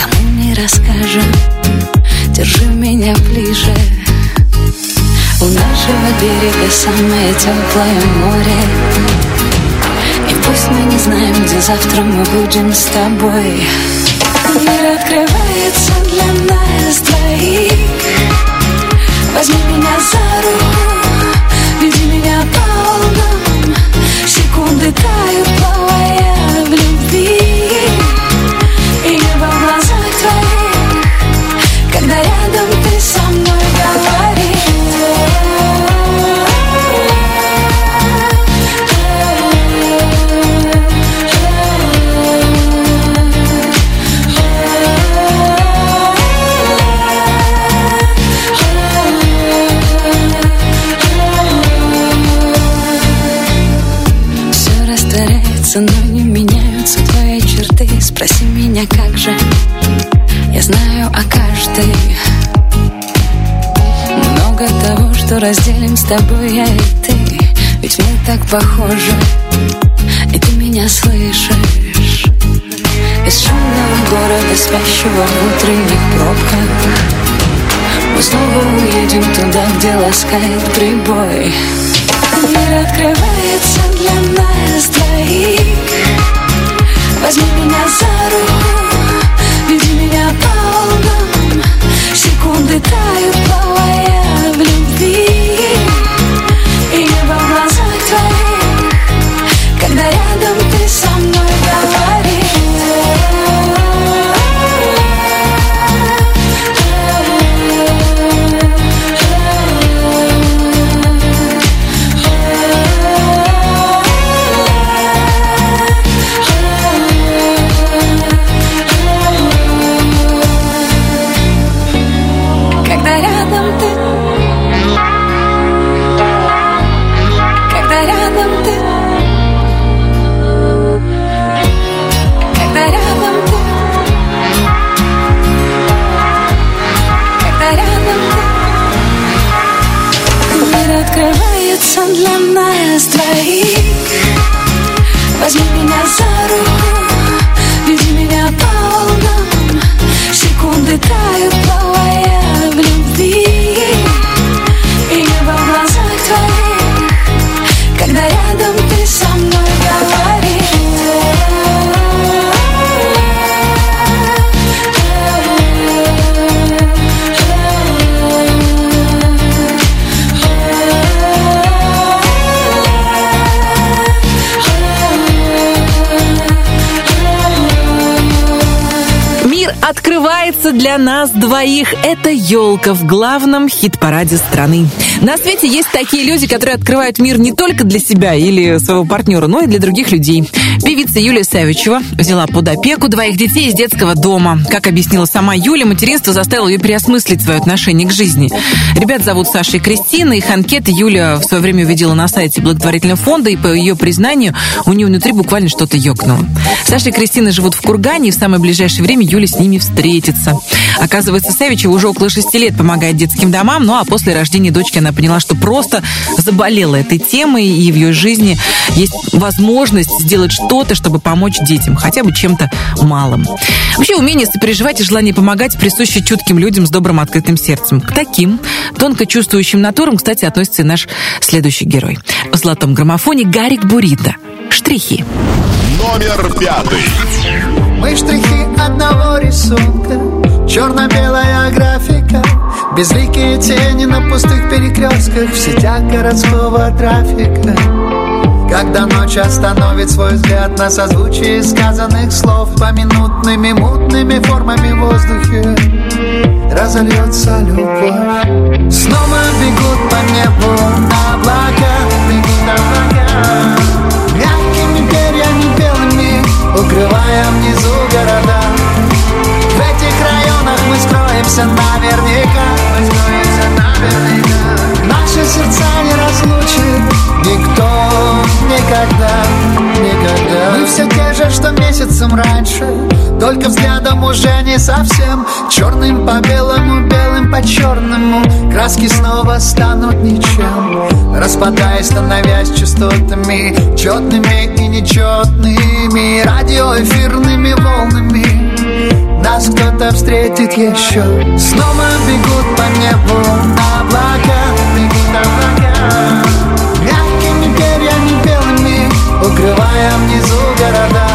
никому не расскажем. Держи меня ближе. У нашего берега самое теплое море. И пусть мы не знаем, где завтра мы будем с тобой. Мир открывается для нас двоих. Возьми меня за руку, веди меня по волнам. Секунды тают, плавая Спроси меня, как же? Я знаю о каждой. Много того, что разделим с тобой я и ты. Ведь мы так похожи И ты меня слышишь. Из шумного города, спящего в утренних пробках Мы снова уедем туда, где ласкает прибой. Мир открывается для нас двоих Возьми меня за руку, веди меня по волнам Секунды тают, для нас двоих. Это елка в главном хит-параде страны. На свете есть такие люди, которые открывают мир не только для себя или своего партнера, но и для других людей. Певица Юлия Савичева взяла под опеку двоих детей из детского дома. Как объяснила сама Юля, материнство заставило ее переосмыслить свое отношение к жизни. Ребят зовут Саша и Кристина. Их анкеты Юля в свое время увидела на сайте благотворительного фонда, и по ее признанию у нее внутри буквально что-то ёкнуло. Саша и Кристина живут в Кургане, и в самое ближайшее время Юля с ними встретится. Оказывается, Савичева уже около шести лет помогает детским домам, ну а после рождения дочки она поняла, что просто заболела этой темой, и в ее жизни есть возможность сделать что-то, чтобы помочь детям, хотя бы чем-то малым. Вообще, умение сопереживать и желание помогать присуще чутким людям с добрым открытым сердцем. К таким тонко чувствующим натурам, кстати, относится и наш следующий герой. В золотом граммофоне Гарик Бурита. Штрихи. Номер пятый. Мы штрихи одного рисунка Черно-белая графика Безликие тени на пустых перекрестках В сетях городского трафика. Когда ночь остановит свой взгляд на созвучие сказанных слов Поминутными мутными формами в воздухе разольется любовь. Снова бегут по небу облака, бегут облака Мягкими перьями белыми, укрывая внизу мы скроемся наверняка. Мы наверняка. Наши сердца не разлучит никто никогда, никогда. Мы все те же, что месяцем раньше. Только взглядом уже не совсем. Черным по белому, белым по черному. Краски снова станут ничем. Распадаясь, становясь частотами. Четными и нечетными Радиоэфирными волнами нас кто-то встретит еще Снова бегут по небу облака Бегут облака. Мягкими перьями белыми Укрывая внизу города.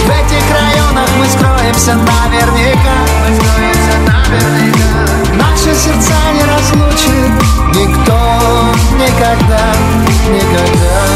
В этих районах мы скроемся наверняка. Мы скроемся наверняка. Наши сердца не разлучит Никто никогда, никогда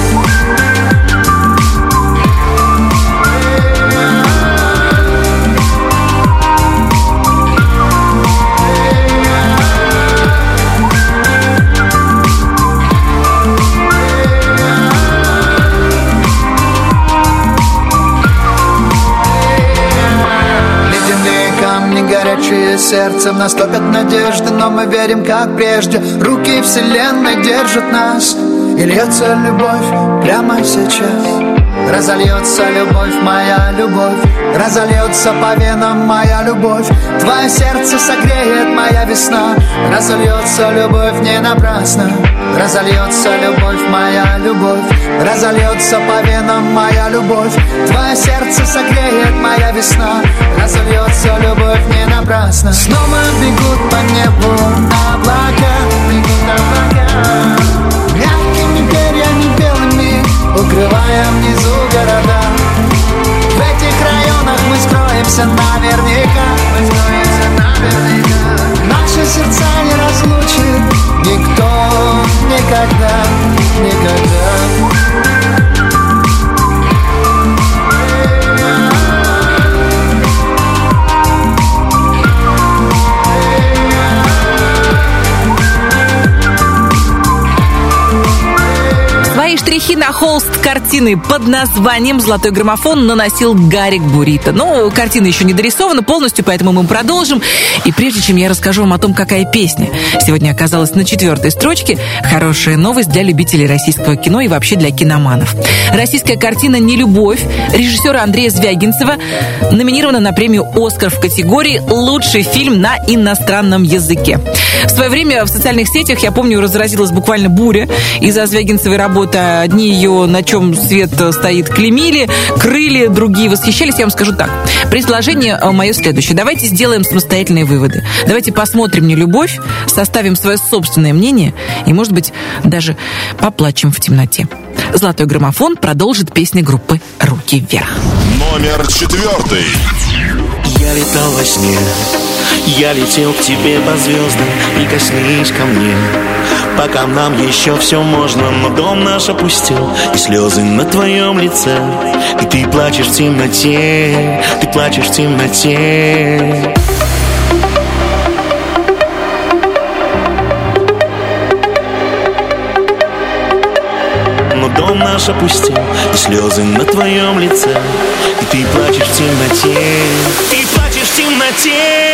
камни, горячие сердцем Нас топят надежды, но мы верим, как прежде. Руки вселенной держат нас И льется любовь прямо сейчас Разольется любовь, моя любовь. Разольется по венам моя любовь. Твое сердце согреет моя весна. Разольется любовь не напрасно. Разольется любовь, моя любовь. Разольется по венам моя любовь. Твое сердце согреет моя весна. Разольется любовь не напрасно. Снова бегут по небу облака. Бегут облака. Мягкими перьями белыми Укрывая внизу города. В этих районах мы скроемся наверняка. Мы скроемся наверняка. Наши сердца не разлучит Никто никогда, никогда штрихи на холст картины под названием «Золотой граммофон» наносил Гарик Бурита. Но картина еще не дорисована полностью, поэтому мы продолжим. И прежде чем я расскажу вам о том, какая песня сегодня оказалась на четвертой строчке, хорошая новость для любителей российского кино и вообще для киноманов. Российская картина «Нелюбовь» режиссера Андрея Звягинцева номинирована на премию «Оскар» в категории «Лучший фильм на иностранном языке». В свое время в социальных сетях, я помню, разразилась буквально буря из-за Звягинцевой работы. Одни ее, на чем свет стоит, клемили, крыли, другие восхищались. Я вам скажу так. Предложение э, мое следующее. Давайте сделаем самостоятельные выводы. Давайте посмотрим «Не любовь», составим свое собственное мнение и, может быть, даже поплачем в темноте. «Золотой граммофон» продолжит песни группы «Руки вверх». Номер четвертый. Я летал во сне, я летел к тебе по звездам Прикоснись ко мне, пока нам еще все можно Но дом наш опустел, и слезы на твоем лице. И ты плачешь в темноте, ты плачешь в темноте. Но дом наш опустел, и слезы на твоем лице. И ты плачешь в темноте, ты плачешь в темноте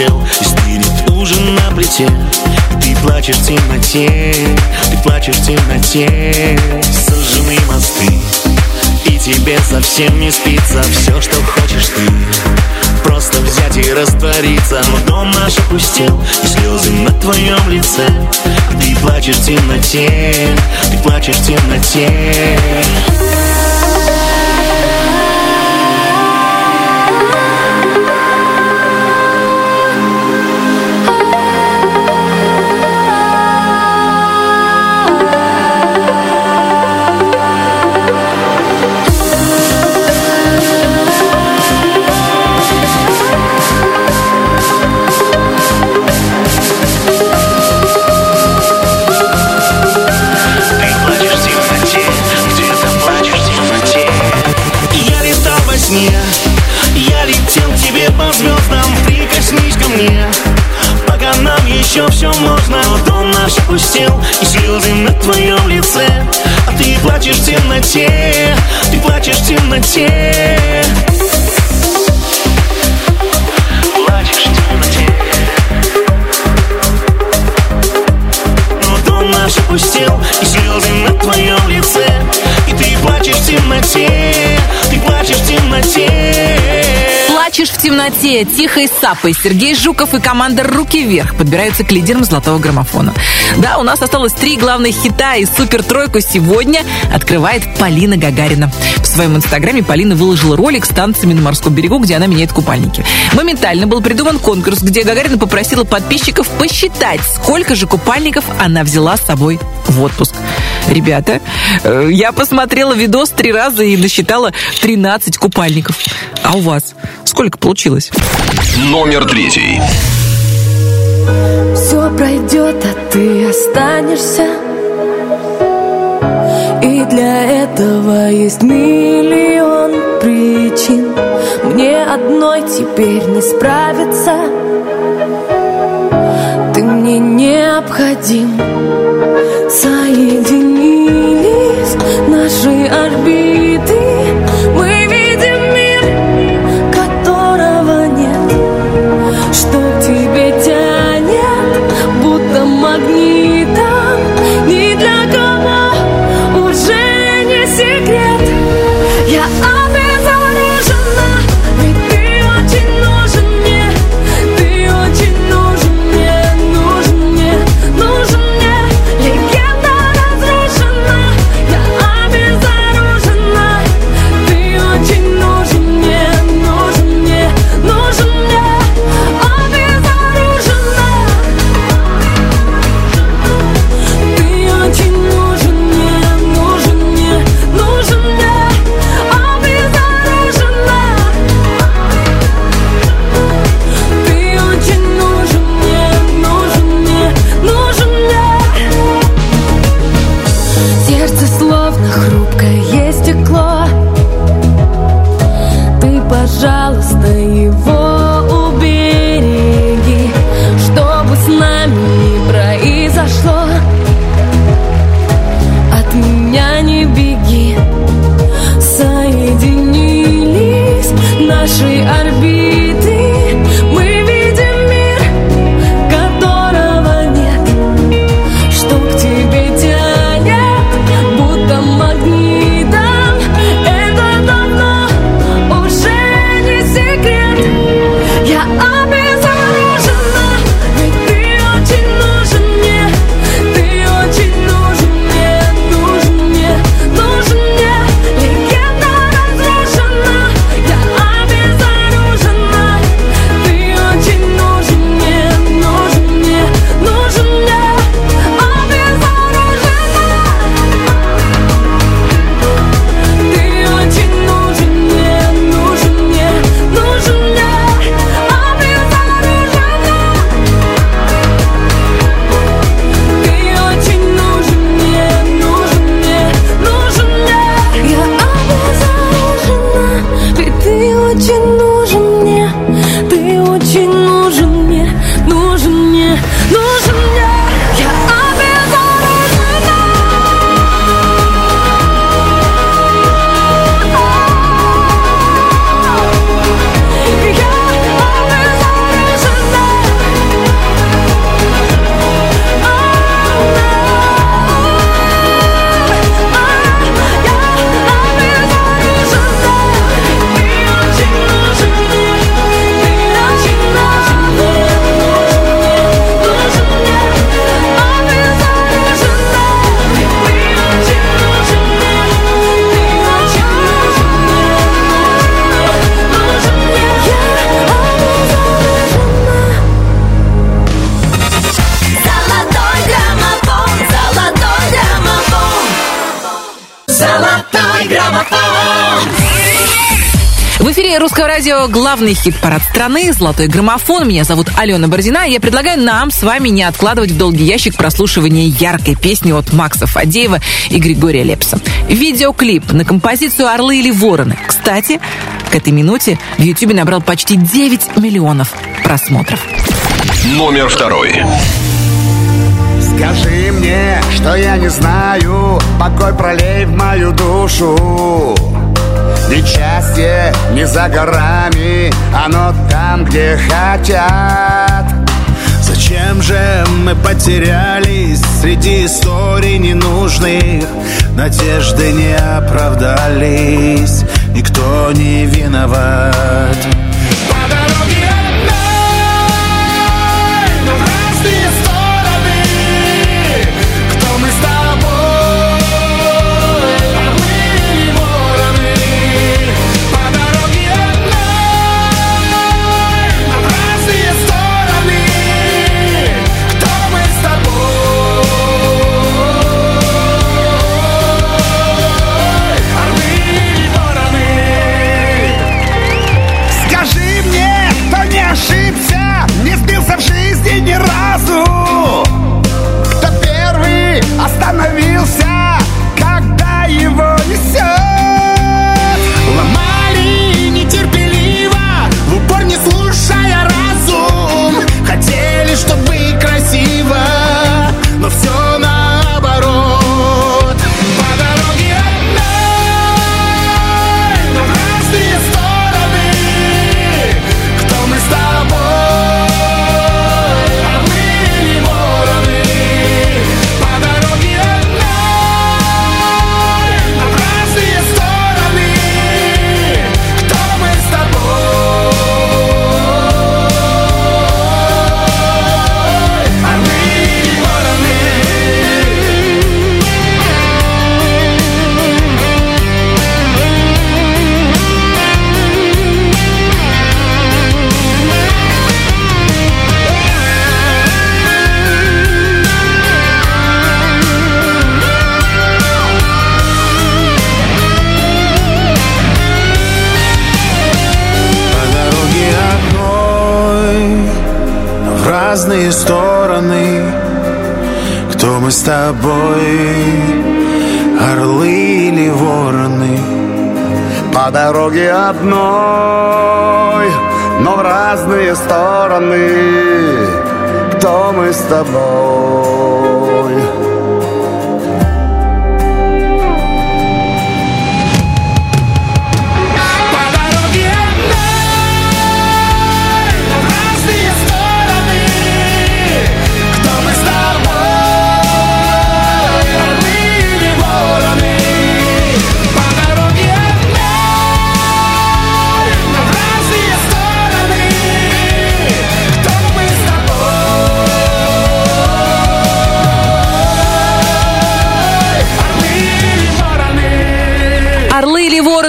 опустел И стынет ужин на плите. Ты плачешь в темноте Ты плачешь в темноте. Сожжены мосты И тебе совсем не спится. Все, что хочешь ты Просто взять и раствориться. Но дом наш опустел И слезы на твоем лице. Ты плачешь в темноте Ты плачешь в темноте плачешь в темноте Ты плачешь в темноте Плачешь в темноте, тихой сапой. Сергей Жуков и команда «Руки вверх» подбираются к лидерам золотого граммофона. Да, у нас осталось три главных хита, и супер-тройку сегодня открывает Полина Гагарина. В своем инстаграме Полина выложила ролик с танцами на морском берегу, где она меняет купальники. Моментально был придуман конкурс, где Гагарина попросила подписчиков посчитать, сколько же купальников она взяла с собой в отпуск. Ребята, э, я посмотрела видос три раза и насчитала 13 купальников. А у вас сколько получилось? Номер третий. Все пройдет, а ты останешься. И для этого есть миллион причин. Мне одной теперь не справиться. Ты мне необходим. Соединились наши орбиты радио главный хит-парад страны «Золотой граммофон». Меня зовут Алена Бородина. и Я предлагаю нам с вами не откладывать в долгий ящик прослушивания яркой песни от Макса Фадеева и Григория Лепса. Видеоклип на композицию «Орлы или вороны». Кстати, к этой минуте в Ютубе набрал почти 9 миллионов просмотров. Номер второй. Скажи мне, что я не знаю Покой пролей в мою душу Ведь счастье не за горами Оно там, где хотят Зачем же мы потерялись среди историй ненужных? Надежды не оправдались, никто не виноват. Разные стороны. Кто мы с тобой, орлы или вороны? По дороге одной, но в разные стороны. Кто мы с тобой?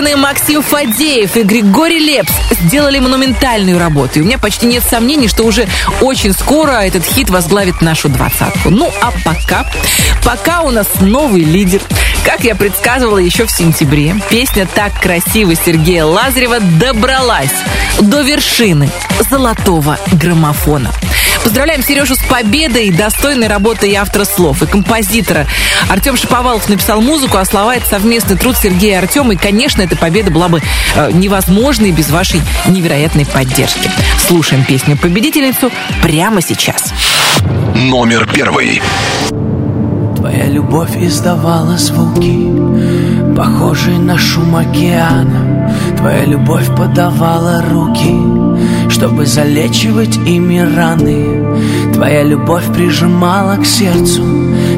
Вороны Максим Фадеев и Григорий Лепс сделали монументальную работу. И у меня почти нет сомнений, что уже очень скоро этот хит возглавит нашу двадцатку. Ну, а пока, пока у нас новый лидер. Как я предсказывала еще в сентябре, песня «Так красиво» Сергея Лазарева добралась до вершины золотого граммофона. Поздравляем Сережу с победой, достойной работы и автора слов, и композитора. Артем Шиповалов написал музыку, а слова — это совместный труд Сергея и Артема. И, конечно, эта победа была бы э, невозможной без вашей невероятной поддержки. Слушаем песню-победительницу прямо сейчас. Номер первый. Твоя любовь издавала звуки, похожие на шум океана. Твоя любовь подавала руки, чтобы залечивать ими раны. Твоя любовь прижимала к сердцу,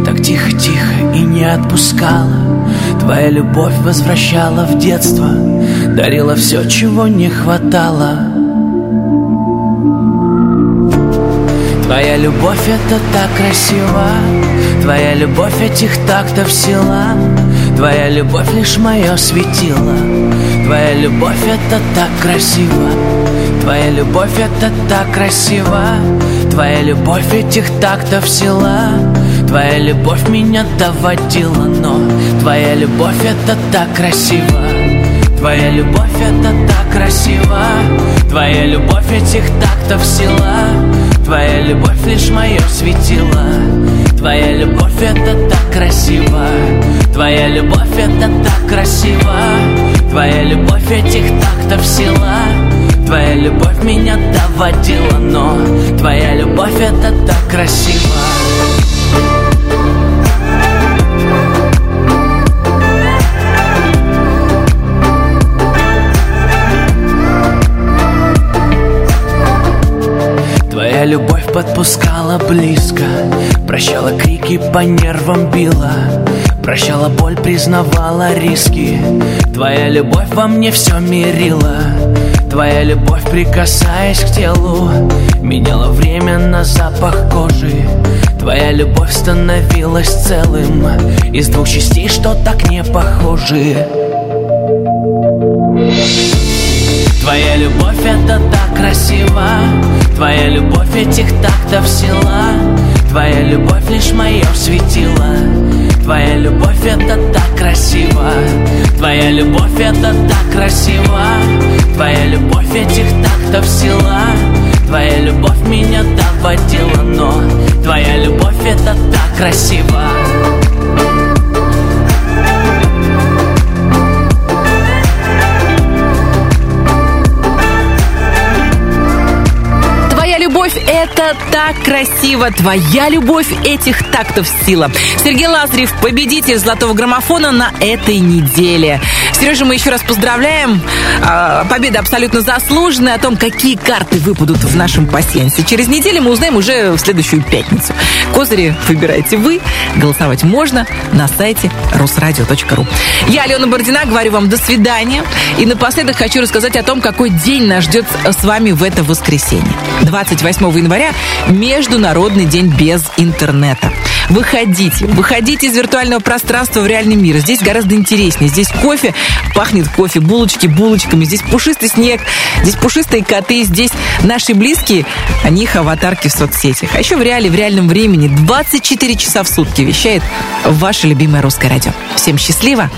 так тихо-тихо и не отпускала. Твоя любовь возвращала в детство, дарила все, чего не хватало. Твоя любовь это так красиво Твоя любовь этих тактов сила Твоя любовь лишь мое светило Твоя любовь это так красиво. Твоя любовь это так красиво. Твоя любовь этих тактов сила. Твоя любовь меня доводила, но Твоя любовь это так красиво Твоя любовь это так красиво. Твоя любовь этих тактов сила. Твоя любовь лишь мое светило. Твоя любовь это так красиво. Твоя любовь это так красиво. Твоя любовь этих тактов сила. Твоя любовь меня доводила, но Твоя любовь это так красиво Твоя любовь подпускала близко Прощала крики, по нервам била Прощала боль, признавала риски. Твоя любовь во мне все мирила Твоя любовь, прикасаясь к телу Меняла время на запах кожи. Твоя любовь становилась целым Из двух частей, что так не похожи Твоя любовь это так красиво. Твоя любовь этих тактов сила. Твоя любовь лишь мое светило. Твоя любовь это так красиво. Твоя любовь это так красиво. Твоя любовь этих тактов сила. Твоя любовь меня доводила, но Твоя любовь это так красиво так красиво. Твоя любовь этих тактов сила. Сергей Лазарев, победитель золотого граммофона на этой неделе. Сережа, мы еще раз поздравляем. А, Победа абсолютно заслуженная. О том, какие карты выпадут в нашем пассиансе. Через неделю мы узнаем уже в следующую пятницу. Козыри выбираете вы. Голосовать можно на сайте русрадио.ру. Я, Алена Бородина, говорю вам до свидания. И напоследок хочу рассказать о том, какой день нас ждет с вами в это воскресенье. 28 января Международный день без интернета. Выходите, выходите из виртуального пространства в реальный мир. Здесь гораздо интереснее. Здесь кофе, пахнет кофе, булочки булочками. Здесь пушистый снег, здесь пушистые коты, здесь наши близкие, а них аватарки в соцсетях. А еще в реале, в реальном времени 24 часа в сутки вещает ваше любимое русское радио. Всем счастливо,